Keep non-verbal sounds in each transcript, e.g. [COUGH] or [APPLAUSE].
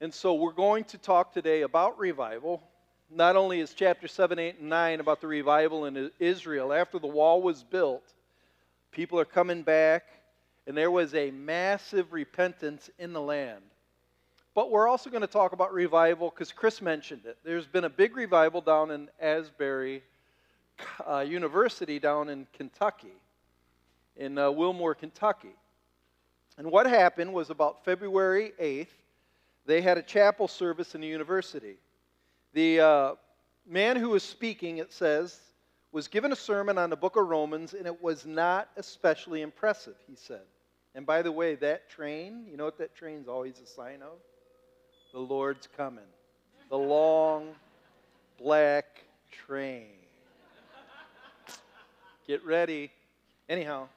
And so we're going to talk today about revival. Not only is chapter 7, 8, and 9 about the revival in Israel, after the wall was built, people are coming back, and there was a massive repentance in the land. But we're also going to talk about revival because Chris mentioned it. There's been a big revival down in Asbury uh, University down in Kentucky, in uh, Wilmore, Kentucky. And what happened was about February 8th, they had a chapel service in the university. The uh, man who was speaking, it says, was given a sermon on the book of Romans, and it was not especially impressive, he said. And by the way, that train, you know what that train's always a sign of? The Lord's coming. The long black train. Get ready. Anyhow,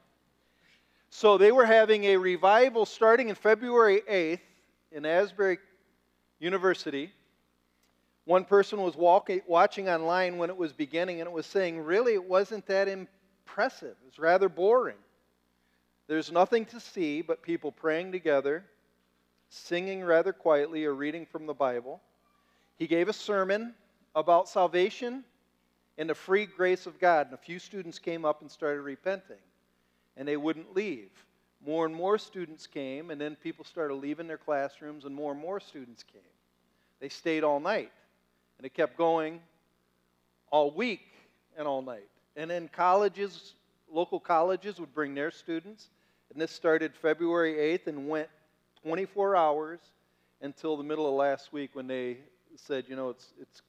so they were having a revival starting in February 8th in Asbury University. One person was watching online when it was beginning, and it was saying, really, it wasn't that impressive. It was rather boring. There's nothing to see but people praying together, singing rather quietly, or reading from the Bible. He gave a sermon about salvation and the free grace of God, and a few students came up and started repenting, and they wouldn't leave more and more students came, and then people started leaving their classrooms, and more and more students came. They stayed all night, and it kept going all week and all night. And then colleges, local colleges, would bring their students, and this started February 8th and went 24 hours until the middle of last week when they said, you know, it's, it's,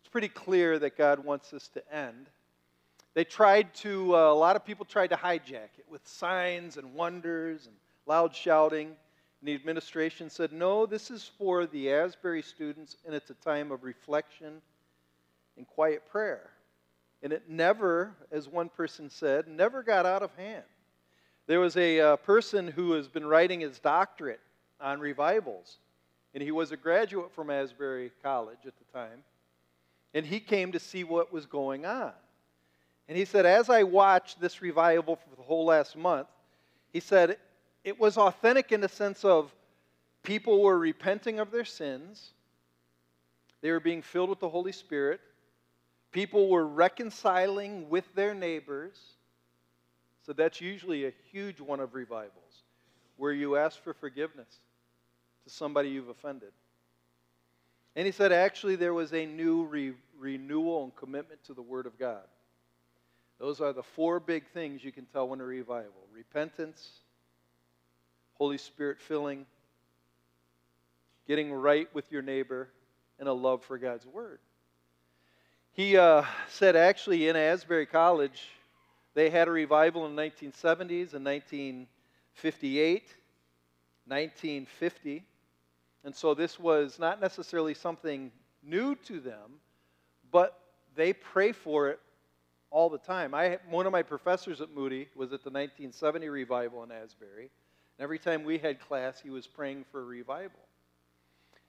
it's pretty clear that God wants this to end. They tried to, uh, a lot of people tried to hijack it with signs and wonders and loud shouting. And the administration said, no, this is for the Asbury students, and it's a time of reflection and quiet prayer. And it never, as one person said, never got out of hand. There was a uh, person who has been writing his doctorate on revivals, and he was a graduate from Asbury College at the time. And he came to see what was going on. And he said, as I watched this revival for the whole last month, he said, it was authentic in the sense of people were repenting of their sins, they were being filled with the Holy Spirit, people were reconciling with their neighbors. So that's usually a huge one of revivals, where you ask for forgiveness to somebody you've offended. And he said, actually, there was a new re- renewal and commitment to the Word of God. Those are the four big things you can tell when a revival repentance, Holy Spirit filling, getting right with your neighbor, and a love for God's Word. He uh, said actually in Asbury College, they had a revival in the 1970s and 1958, 1950. And so this was not necessarily something new to them, but they pray for it all the time. I, one of my professors at Moody was at the 1970 revival in Asbury. And every time we had class, he was praying for a revival.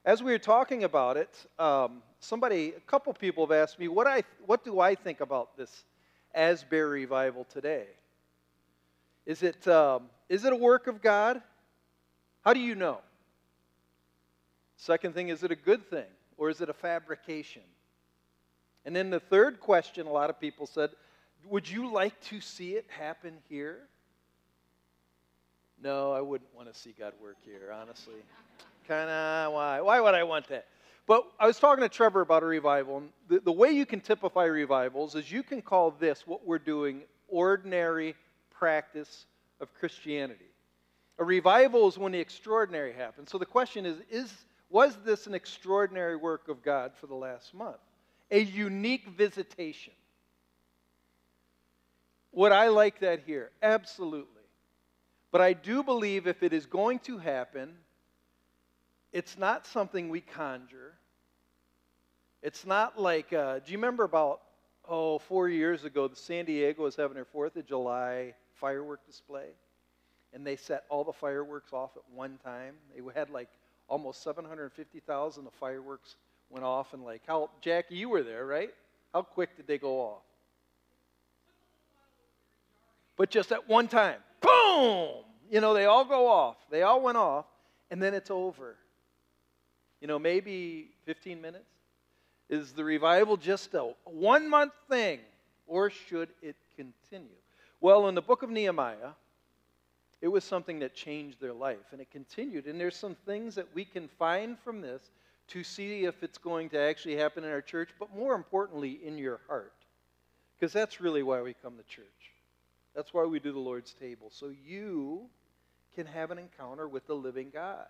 As we were talking about it, um, somebody, a couple people have asked me, what, I, what do I think about this Asbury revival today? Is it, um, is it a work of God? How do you know? Second thing, is it a good thing or is it a fabrication? And then the third question, a lot of people said, Would you like to see it happen here? No, I wouldn't want to see God work here, honestly. kind of, why? Why would I want that? But I was talking to Trevor about a revival, and the, the way you can typify revivals is you can call this what we're doing ordinary practice of Christianity. A revival is when the extraordinary happens. So the question is, is was this an extraordinary work of God for the last month? A unique visitation. Would I like that here? Absolutely. But I do believe if it is going to happen, it's not something we conjure. It's not like, uh, do you remember about, oh, four years ago, the San Diego was having their 4th of July firework display? And they set all the fireworks off at one time. They had like almost 750,000 of fireworks went off and like how Jackie, you were there, right? How quick did they go off? But just at one time, boom! You know, they all go off. They all went off, and then it's over. You know, maybe 15 minutes? Is the revival just a one month thing, or should it continue? Well, in the book of Nehemiah, it was something that changed their life, and it continued. And there's some things that we can find from this to see if it's going to actually happen in our church, but more importantly, in your heart. Because that's really why we come to church. That's why we do the Lord's table. So you can have an encounter with the living God.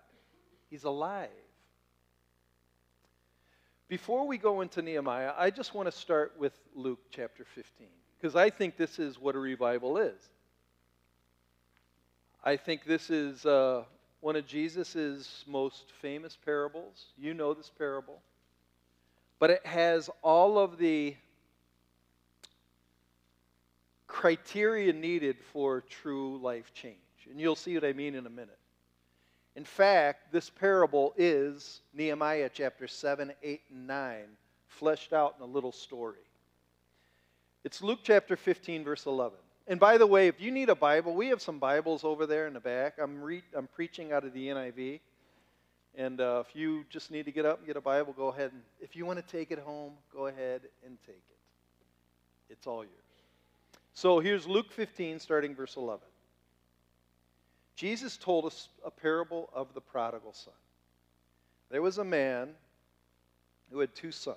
He's alive. Before we go into Nehemiah, I just want to start with Luke chapter 15, because I think this is what a revival is. I think this is uh, one of Jesus' most famous parables. You know this parable. But it has all of the criteria needed for true life change. And you'll see what I mean in a minute. In fact, this parable is Nehemiah chapter 7, 8, and 9, fleshed out in a little story. It's Luke chapter 15, verse 11. And by the way, if you need a Bible, we have some Bibles over there in the back. I'm, re- I'm preaching out of the NIV. And uh, if you just need to get up and get a Bible, go ahead. And if you want to take it home, go ahead and take it. It's all yours. So here's Luke 15, starting verse 11. Jesus told us a parable of the prodigal son. There was a man who had two sons.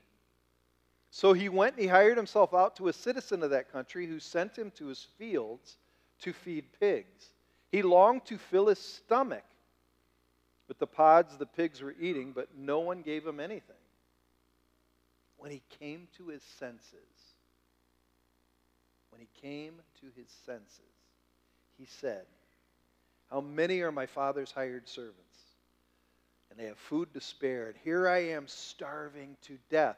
So he went and he hired himself out to a citizen of that country who sent him to his fields to feed pigs. He longed to fill his stomach with the pods the pigs were eating, but no one gave him anything. When he came to his senses, when he came to his senses, he said, how many are my father's hired servants? And they have food to spare. And here I am starving to death.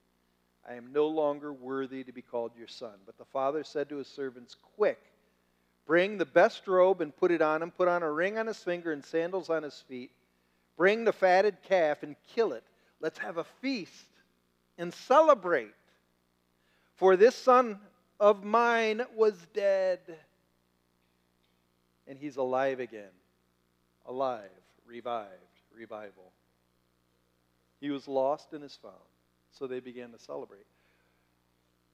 I am no longer worthy to be called your son. But the father said to his servants, Quick, bring the best robe and put it on him. Put on a ring on his finger and sandals on his feet. Bring the fatted calf and kill it. Let's have a feast and celebrate. For this son of mine was dead, and he's alive again alive, revived, revival. He was lost and is found. So they began to celebrate.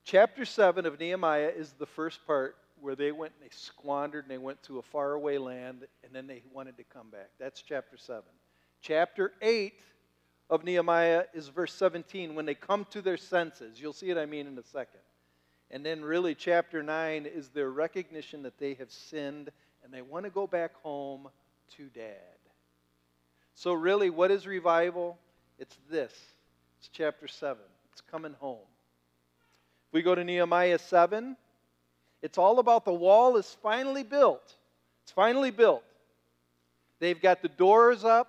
Chapter 7 of Nehemiah is the first part where they went and they squandered and they went to a faraway land and then they wanted to come back. That's chapter 7. Chapter 8 of Nehemiah is verse 17 when they come to their senses. You'll see what I mean in a second. And then, really, chapter 9 is their recognition that they have sinned and they want to go back home to dad. So, really, what is revival? It's this. It's chapter 7. It's coming home. If we go to Nehemiah 7, it's all about the wall is finally built. It's finally built. They've got the doors up.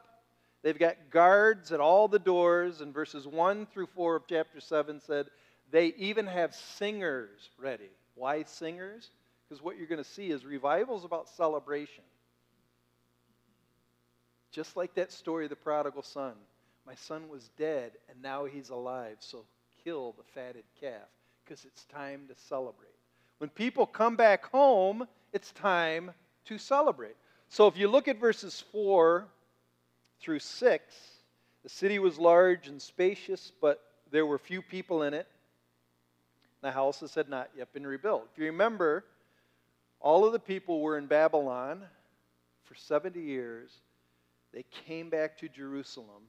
They've got guards at all the doors. And verses 1 through 4 of chapter 7 said they even have singers ready. Why singers? Because what you're going to see is revival is about celebration. Just like that story of the prodigal son. My son was dead and now he's alive, so kill the fatted calf because it's time to celebrate. When people come back home, it's time to celebrate. So if you look at verses 4 through 6, the city was large and spacious, but there were few people in it. The houses had not yet been rebuilt. If you remember, all of the people were in Babylon for 70 years they came back to Jerusalem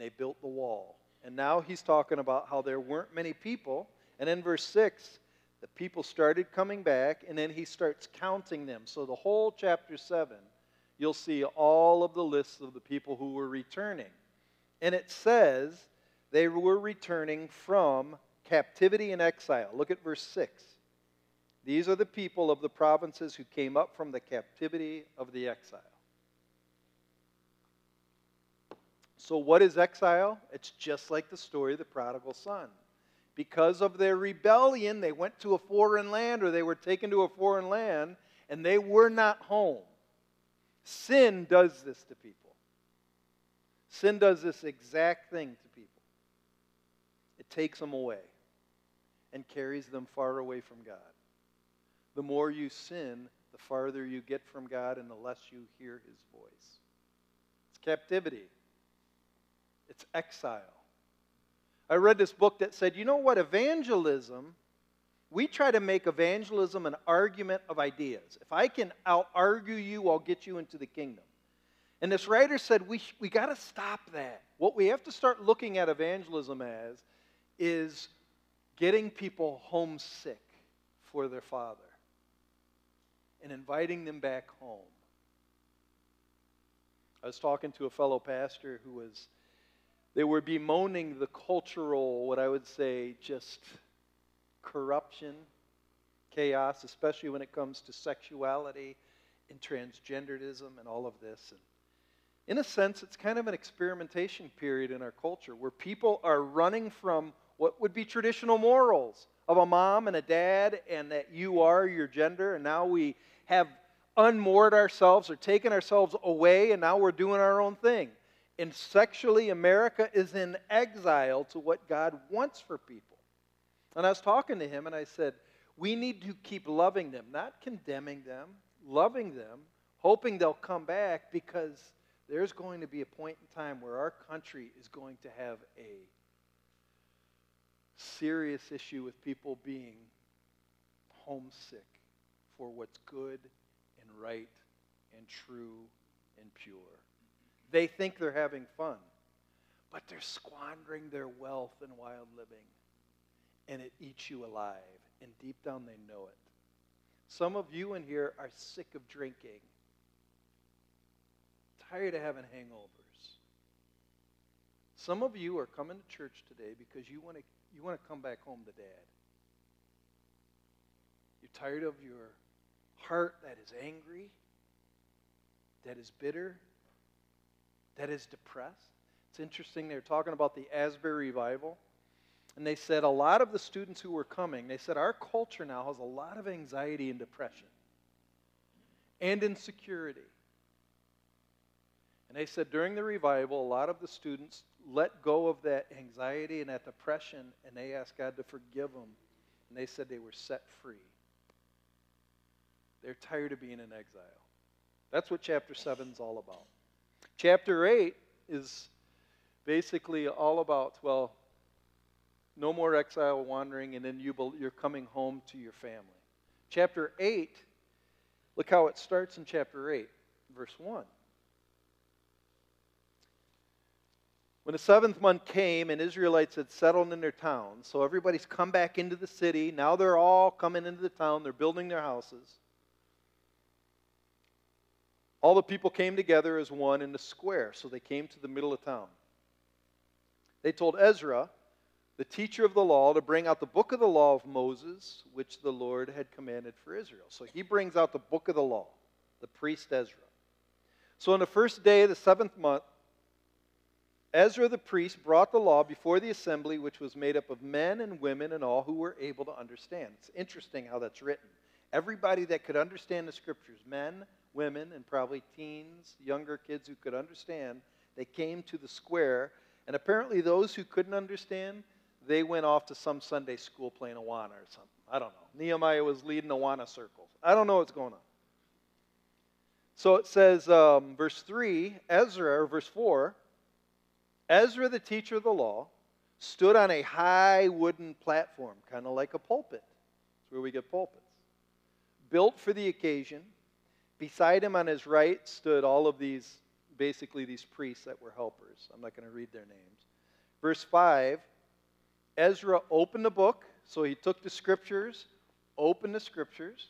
they built the wall. And now he's talking about how there weren't many people. And in verse 6, the people started coming back, and then he starts counting them. So the whole chapter 7, you'll see all of the lists of the people who were returning. And it says they were returning from captivity and exile. Look at verse 6. These are the people of the provinces who came up from the captivity of the exile. So, what is exile? It's just like the story of the prodigal son. Because of their rebellion, they went to a foreign land or they were taken to a foreign land and they were not home. Sin does this to people. Sin does this exact thing to people. It takes them away and carries them far away from God. The more you sin, the farther you get from God and the less you hear his voice. It's captivity, it's exile. I read this book that said, you know what, evangelism, we try to make evangelism an argument of ideas. If I can out argue you, I'll get you into the kingdom. And this writer said, we, we got to stop that. What we have to start looking at evangelism as is getting people homesick for their father and inviting them back home. I was talking to a fellow pastor who was, they were bemoaning the cultural, what I would say, just corruption, chaos, especially when it comes to sexuality and transgenderism and all of this. And in a sense, it's kind of an experimentation period in our culture where people are running from what would be traditional morals of a mom and a dad and that you are your gender, and now we have unmoored ourselves or taken ourselves away, and now we're doing our own thing. And sexually, America is in exile to what God wants for people. And I was talking to him, and I said, We need to keep loving them, not condemning them, loving them, hoping they'll come back because there's going to be a point in time where our country is going to have a serious issue with people being homesick for what's good and right and true and pure. They think they're having fun, but they're squandering their wealth in wild living. And it eats you alive. And deep down, they know it. Some of you in here are sick of drinking, tired of having hangovers. Some of you are coming to church today because you want to, you want to come back home to dad. You're tired of your heart that is angry, that is bitter, that is depressed. It's interesting, they were talking about the Asbury revival. And they said a lot of the students who were coming, they said our culture now has a lot of anxiety and depression and insecurity. And they said during the revival, a lot of the students let go of that anxiety and that depression, and they asked God to forgive them. And they said they were set free. They're tired of being in exile. That's what chapter 7 is all about. Chapter 8 is basically all about, well, no more exile wandering, and then you, you're coming home to your family. Chapter 8, look how it starts in chapter 8, verse 1. When the seventh month came and Israelites had settled in their towns, so everybody's come back into the city. Now they're all coming into the town, they're building their houses. All the people came together as one in the square, so they came to the middle of town. They told Ezra, the teacher of the law, to bring out the book of the law of Moses, which the Lord had commanded for Israel. So he brings out the book of the law, the priest Ezra. So on the first day of the seventh month, Ezra the priest brought the law before the assembly, which was made up of men and women and all who were able to understand. It's interesting how that's written. Everybody that could understand the scriptures, men, women, and probably teens, younger kids who could understand, they came to the square. And apparently, those who couldn't understand, they went off to some Sunday school playing Awana or something. I don't know. Nehemiah was leading Awana circles. I don't know what's going on. So it says, um, verse 3, Ezra, or verse 4, Ezra, the teacher of the law, stood on a high wooden platform, kind of like a pulpit. That's where we get pulpits. Built for the occasion Beside him on his right stood all of these, basically these priests that were helpers. I'm not going to read their names. Verse 5 Ezra opened the book, so he took the scriptures, opened the scriptures,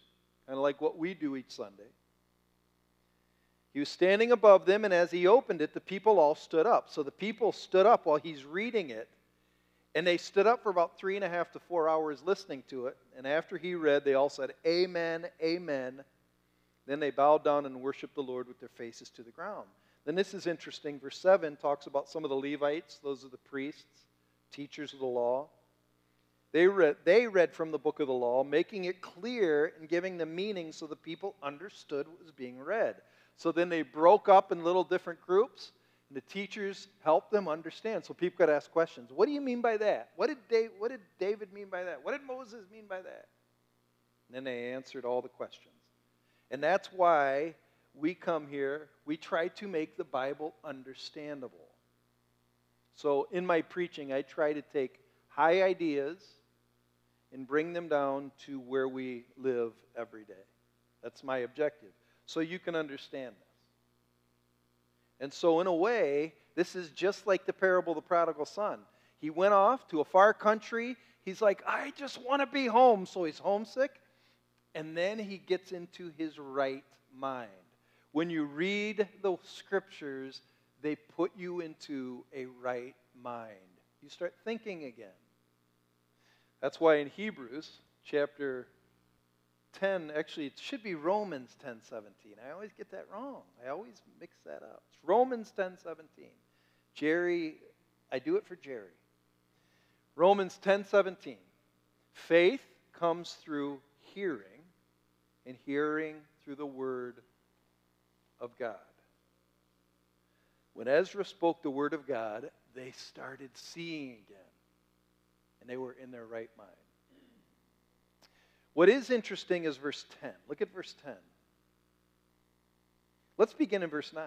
kind of like what we do each Sunday. He was standing above them, and as he opened it, the people all stood up. So the people stood up while he's reading it, and they stood up for about three and a half to four hours listening to it. And after he read, they all said, Amen, Amen. Then they bowed down and worshiped the Lord with their faces to the ground. Then this is interesting. Verse 7 talks about some of the Levites, those are the priests, teachers of the law. They read, they read from the book of the law, making it clear and giving the meaning so the people understood what was being read. So then they broke up in little different groups, and the teachers helped them understand. So people could ask questions. What do you mean by that? What did, Dave, what did David mean by that? What did Moses mean by that? And then they answered all the questions. And that's why we come here, we try to make the Bible understandable. So in my preaching, I try to take high ideas and bring them down to where we live every day. That's my objective so you can understand this. And so, in a way, this is just like the parable of the prodigal son. He went off to a far country. He's like, I just want to be home. So he's homesick. And then he gets into his right mind. When you read the scriptures, they put you into a right mind. You start thinking again. That's why in Hebrews chapter 10, actually, it should be Romans 10 17. I always get that wrong. I always mix that up. It's Romans 10 17. Jerry, I do it for Jerry. Romans 10 17. Faith comes through hearing, and hearing through the word of God. When Ezra spoke the word of God, they started seeing again, and they were in their right mind. What is interesting is verse 10. Look at verse 10. Let's begin in verse 9.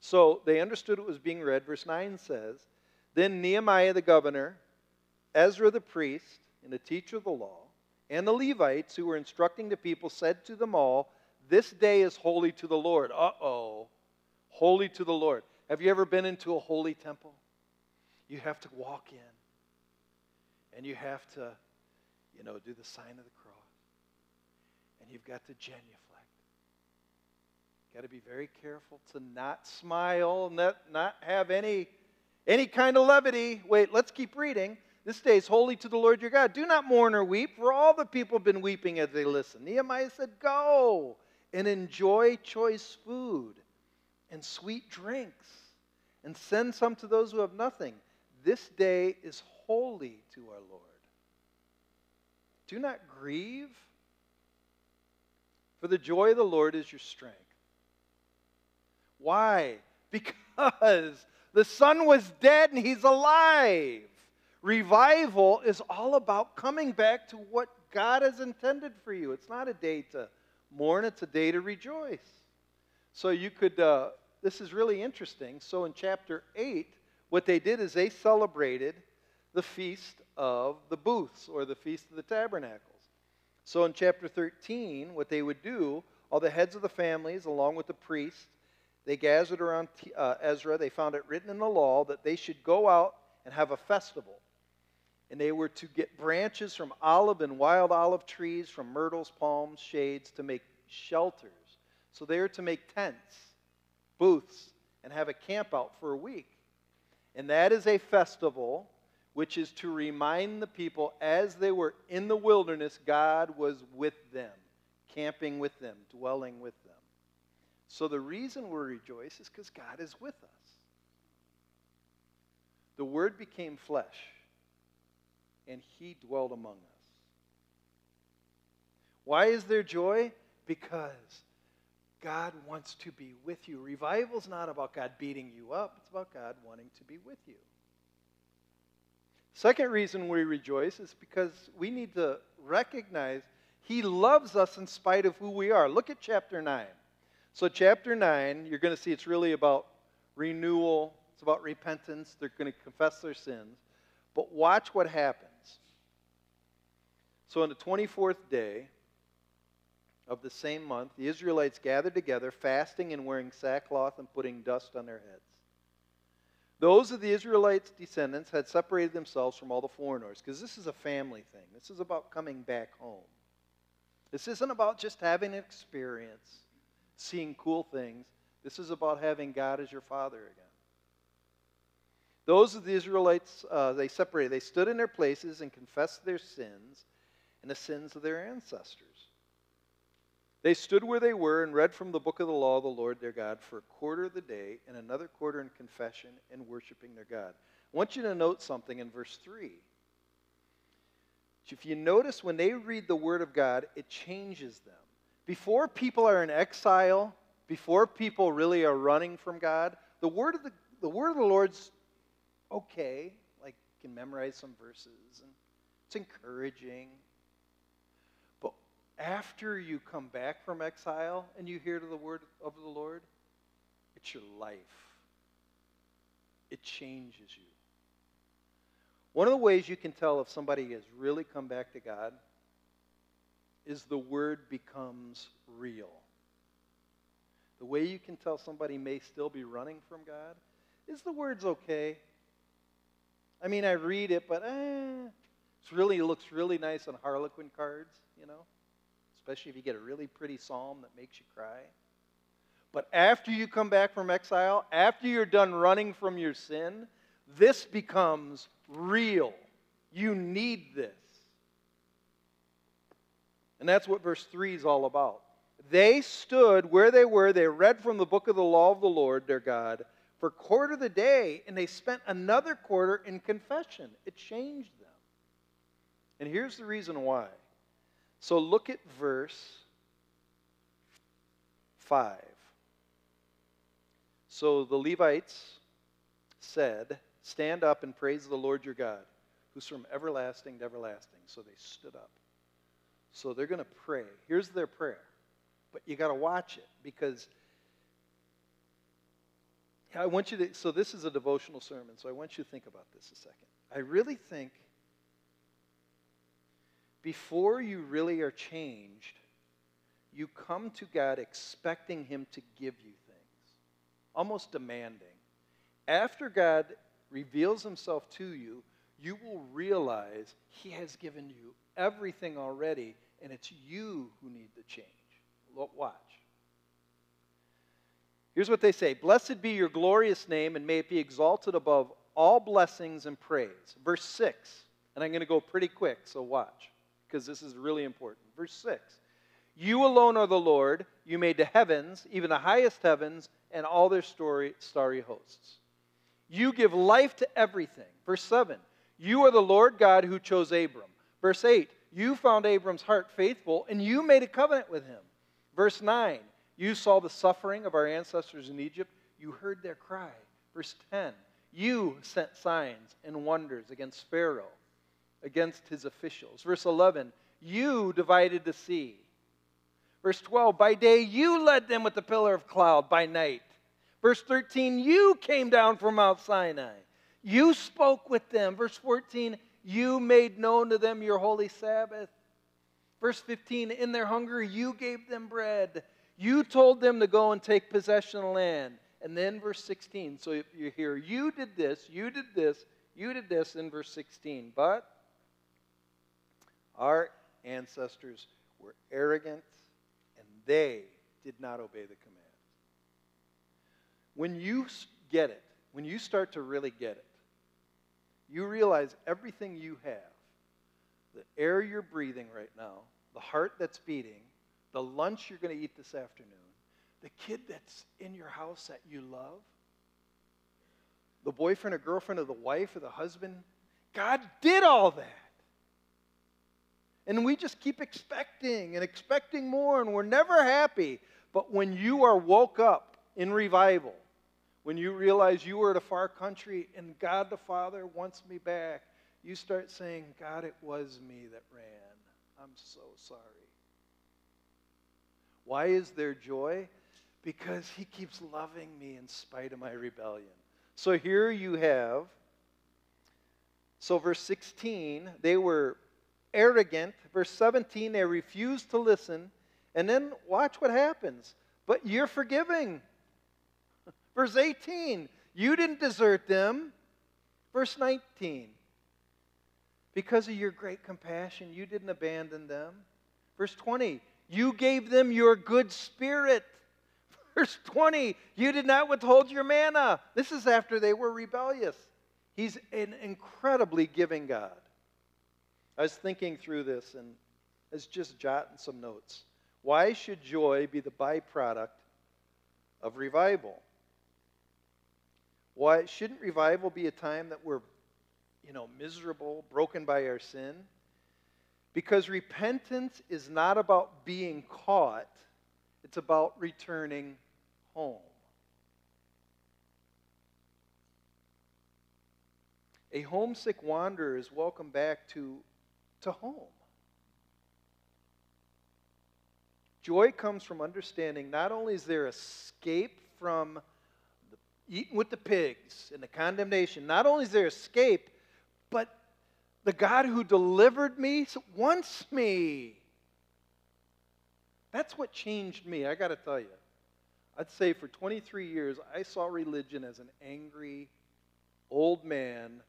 So they understood what was being read. Verse 9 says Then Nehemiah the governor, Ezra the priest, and the teacher of the law, and the Levites who were instructing the people said to them all, This day is holy to the Lord. Uh oh. Holy to the Lord. Have you ever been into a holy temple? You have to walk in, and you have to you know, do the sign of the cross. And you've got to genuflect. Got to be very careful to not smile, not, not have any, any kind of levity. Wait, let's keep reading. This day is holy to the Lord your God. Do not mourn or weep, for all the people have been weeping as they listen. Nehemiah said, Go and enjoy choice food and sweet drinks, and send some to those who have nothing. This day is holy to our Lord. Do not grieve, for the joy of the Lord is your strength. Why? [LAUGHS] Because the son was dead and he's alive. Revival is all about coming back to what God has intended for you. It's not a day to mourn, it's a day to rejoice. So you could, uh, this is really interesting. So in chapter 8, what they did is they celebrated the feast of the booths or the feast of the tabernacles. So in chapter 13, what they would do, all the heads of the families, along with the priests, they gathered around uh, Ezra. They found it written in the law that they should go out and have a festival. And they were to get branches from olive and wild olive trees, from myrtles, palms, shades, to make shelters. So they were to make tents, booths, and have a camp out for a week. And that is a festival which is to remind the people as they were in the wilderness, God was with them, camping with them, dwelling with them. So the reason we rejoice is because God is with us. The Word became flesh, and He dwelled among us. Why is there joy? Because God wants to be with you. Revival is not about God beating you up, it's about God wanting to be with you. Second reason we rejoice is because we need to recognize He loves us in spite of who we are. Look at chapter 9. So, chapter 9, you're going to see it's really about renewal, it's about repentance. They're going to confess their sins. But watch what happens. So, on the 24th day of the same month, the Israelites gathered together, fasting and wearing sackcloth and putting dust on their heads. Those of the Israelites' descendants had separated themselves from all the foreigners because this is a family thing. This is about coming back home. This isn't about just having an experience, seeing cool things. This is about having God as your father again. Those of the Israelites, uh, they separated. They stood in their places and confessed their sins and the sins of their ancestors. They stood where they were and read from the book of the law of the Lord their God for a quarter of the day and another quarter in confession and worshiping their God. I want you to note something in verse 3. If you notice when they read the Word of God, it changes them. Before people are in exile, before people really are running from God, the Word of the, the, word of the Lord's okay. Like, you can memorize some verses, and it's encouraging after you come back from exile and you hear the word of the Lord, it's your life. It changes you. One of the ways you can tell if somebody has really come back to God is the word becomes real. The way you can tell somebody may still be running from God is the word's okay. I mean, I read it, but eh, it really looks really nice on Harlequin cards, you know especially if you get a really pretty psalm that makes you cry. But after you come back from exile, after you're done running from your sin, this becomes real. You need this. And that's what verse 3 is all about. They stood where they were, they read from the book of the law of the Lord their God for a quarter of the day, and they spent another quarter in confession. It changed them. And here's the reason why so look at verse 5. So the Levites said, Stand up and praise the Lord your God, who's from everlasting to everlasting. So they stood up. So they're going to pray. Here's their prayer. But you got to watch it because I want you to. So this is a devotional sermon, so I want you to think about this a second. I really think before you really are changed, you come to God expecting Him to give you things, almost demanding. After God reveals Himself to you, you will realize He has given you everything already, and it's you who need the change. Watch. Here's what they say Blessed be your glorious name, and may it be exalted above all blessings and praise. Verse 6, and I'm going to go pretty quick, so watch because this is really important. Verse 6 You alone are the Lord. You made the heavens, even the highest heavens, and all their story, starry hosts. You give life to everything. Verse 7 You are the Lord God who chose Abram. Verse 8 You found Abram's heart faithful, and you made a covenant with him. Verse 9 You saw the suffering of our ancestors in Egypt. You heard their cry. Verse 10 You sent signs and wonders against Pharaoh against his officials. Verse 11, you divided the sea. Verse 12, by day you led them with the pillar of cloud, by night. Verse 13, you came down from Mount Sinai. You spoke with them. Verse 14, you made known to them your holy Sabbath. Verse 15, in their hunger you gave them bread. You told them to go and take possession of land. And then verse 16, so you hear, you did this, you did this, you did this in verse 16. But our ancestors were arrogant and they did not obey the command. When you get it, when you start to really get it, you realize everything you have the air you're breathing right now, the heart that's beating, the lunch you're going to eat this afternoon, the kid that's in your house that you love, the boyfriend or girlfriend or the wife or the husband, God did all that. And we just keep expecting and expecting more, and we're never happy. But when you are woke up in revival, when you realize you were at a far country and God the Father wants me back, you start saying, God, it was me that ran. I'm so sorry. Why is there joy? Because He keeps loving me in spite of my rebellion. So here you have, so verse 16, they were arrogant. Verse 17, they refuse to listen. And then watch what happens. But you're forgiving. [LAUGHS] Verse 18, You didn't desert them. Verse 19. Because of your great compassion, you didn't abandon them. Verse 20. You gave them your good spirit. [LAUGHS] Verse 20. You did not withhold your manna. This is after they were rebellious. He's an incredibly giving God. I was thinking through this and I was just jotting some notes. Why should joy be the byproduct of revival? Why shouldn't revival be a time that we're, you know, miserable, broken by our sin? Because repentance is not about being caught, it's about returning home. A homesick wanderer is welcome back to, to home. Joy comes from understanding not only is there escape from the, eating with the pigs and the condemnation, not only is there escape, but the God who delivered me wants me. That's what changed me, I got to tell you. I'd say for 23 years, I saw religion as an angry old man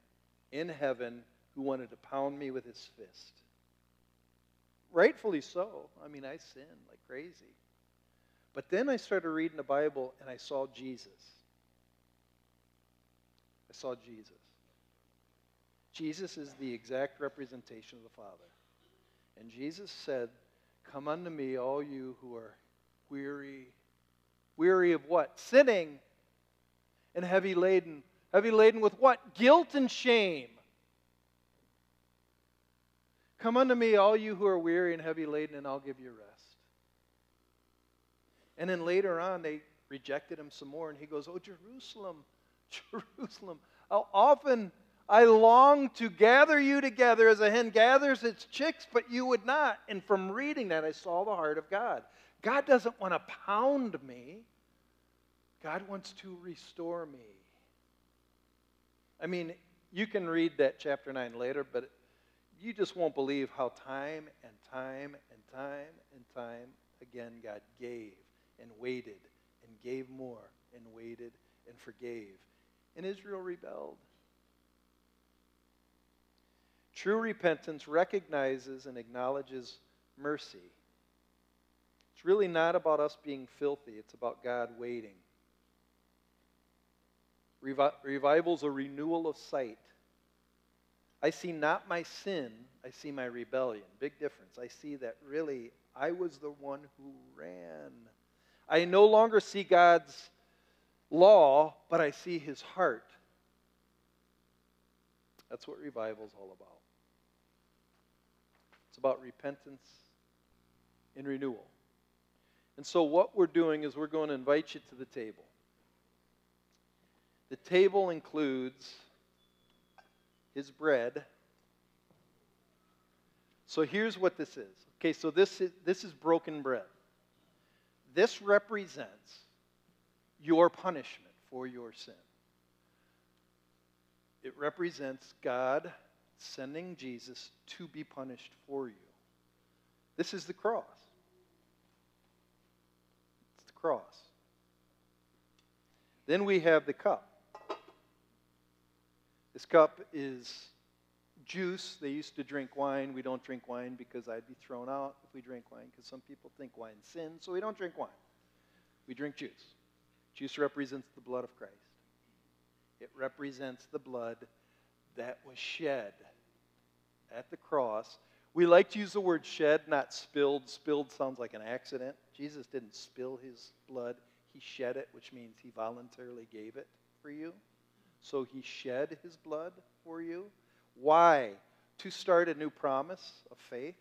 in heaven who wanted to pound me with his fist. Rightfully so. I mean, I sinned like crazy. But then I started reading the Bible and I saw Jesus. I saw Jesus. Jesus is the exact representation of the Father. And Jesus said, Come unto me, all you who are weary. Weary of what? Sinning and heavy laden. Heavy laden with what? Guilt and shame. Come unto me, all you who are weary and heavy laden, and I'll give you rest. And then later on, they rejected him some more, and he goes, Oh, Jerusalem, [LAUGHS] Jerusalem, how often I long to gather you together as a hen gathers its chicks, but you would not. And from reading that, I saw the heart of God. God doesn't want to pound me, God wants to restore me. I mean, you can read that chapter 9 later, but you just won't believe how time and time and time and time again God gave and waited and gave more and waited and forgave. And Israel rebelled. True repentance recognizes and acknowledges mercy. It's really not about us being filthy, it's about God waiting. Revi- revival's a renewal of sight. I see not my sin, I see my rebellion. Big difference. I see that really I was the one who ran. I no longer see God's law, but I see his heart. That's what revival is all about. It's about repentance and renewal. And so, what we're doing is we're going to invite you to the table. The table includes his bread. So here's what this is. Okay, so this is, this is broken bread. This represents your punishment for your sin. It represents God sending Jesus to be punished for you. This is the cross. It's the cross. Then we have the cup. This cup is juice. They used to drink wine. We don't drink wine because I'd be thrown out if we drink wine because some people think wine sin, so we don't drink wine. We drink juice. Juice represents the blood of Christ. It represents the blood that was shed at the cross. We like to use the word shed, not spilled. Spilled sounds like an accident. Jesus didn't spill his blood, he shed it, which means he voluntarily gave it for you. So he shed his blood for you. Why? To start a new promise of faith.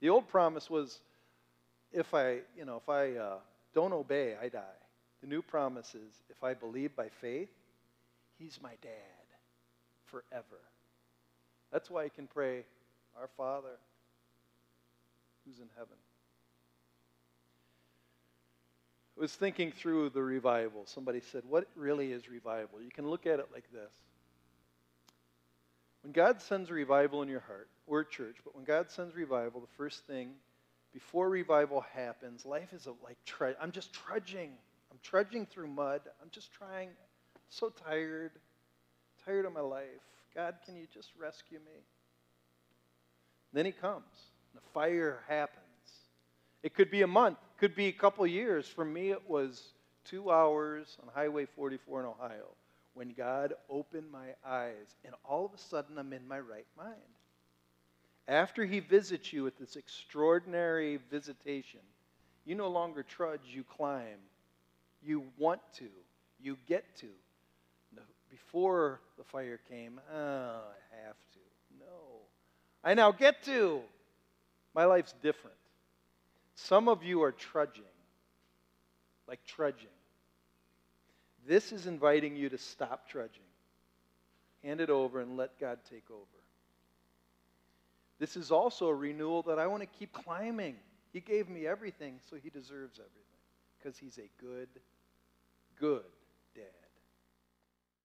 The old promise was if I, you know, if I uh, don't obey, I die. The new promise is if I believe by faith, he's my dad forever. That's why I can pray, Our Father who's in heaven. I was thinking through the revival. Somebody said, What really is revival? You can look at it like this. When God sends revival in your heart, we're church, but when God sends revival, the first thing before revival happens, life is like, tre- I'm just trudging. I'm trudging through mud. I'm just trying. so tired, tired of my life. God, can you just rescue me? Then he comes. The fire happens. It could be a month, could be a couple years. For me, it was two hours on Highway 44 in Ohio when God opened my eyes, and all of a sudden I'm in my right mind. After He visits you with this extraordinary visitation, you no longer trudge, you climb. You want to, you get to. Before the fire came, oh, I have to. No. I now get to. My life's different. Some of you are trudging, like trudging. This is inviting you to stop trudging. Hand it over and let God take over. This is also a renewal that I want to keep climbing. He gave me everything, so He deserves everything because He's a good, good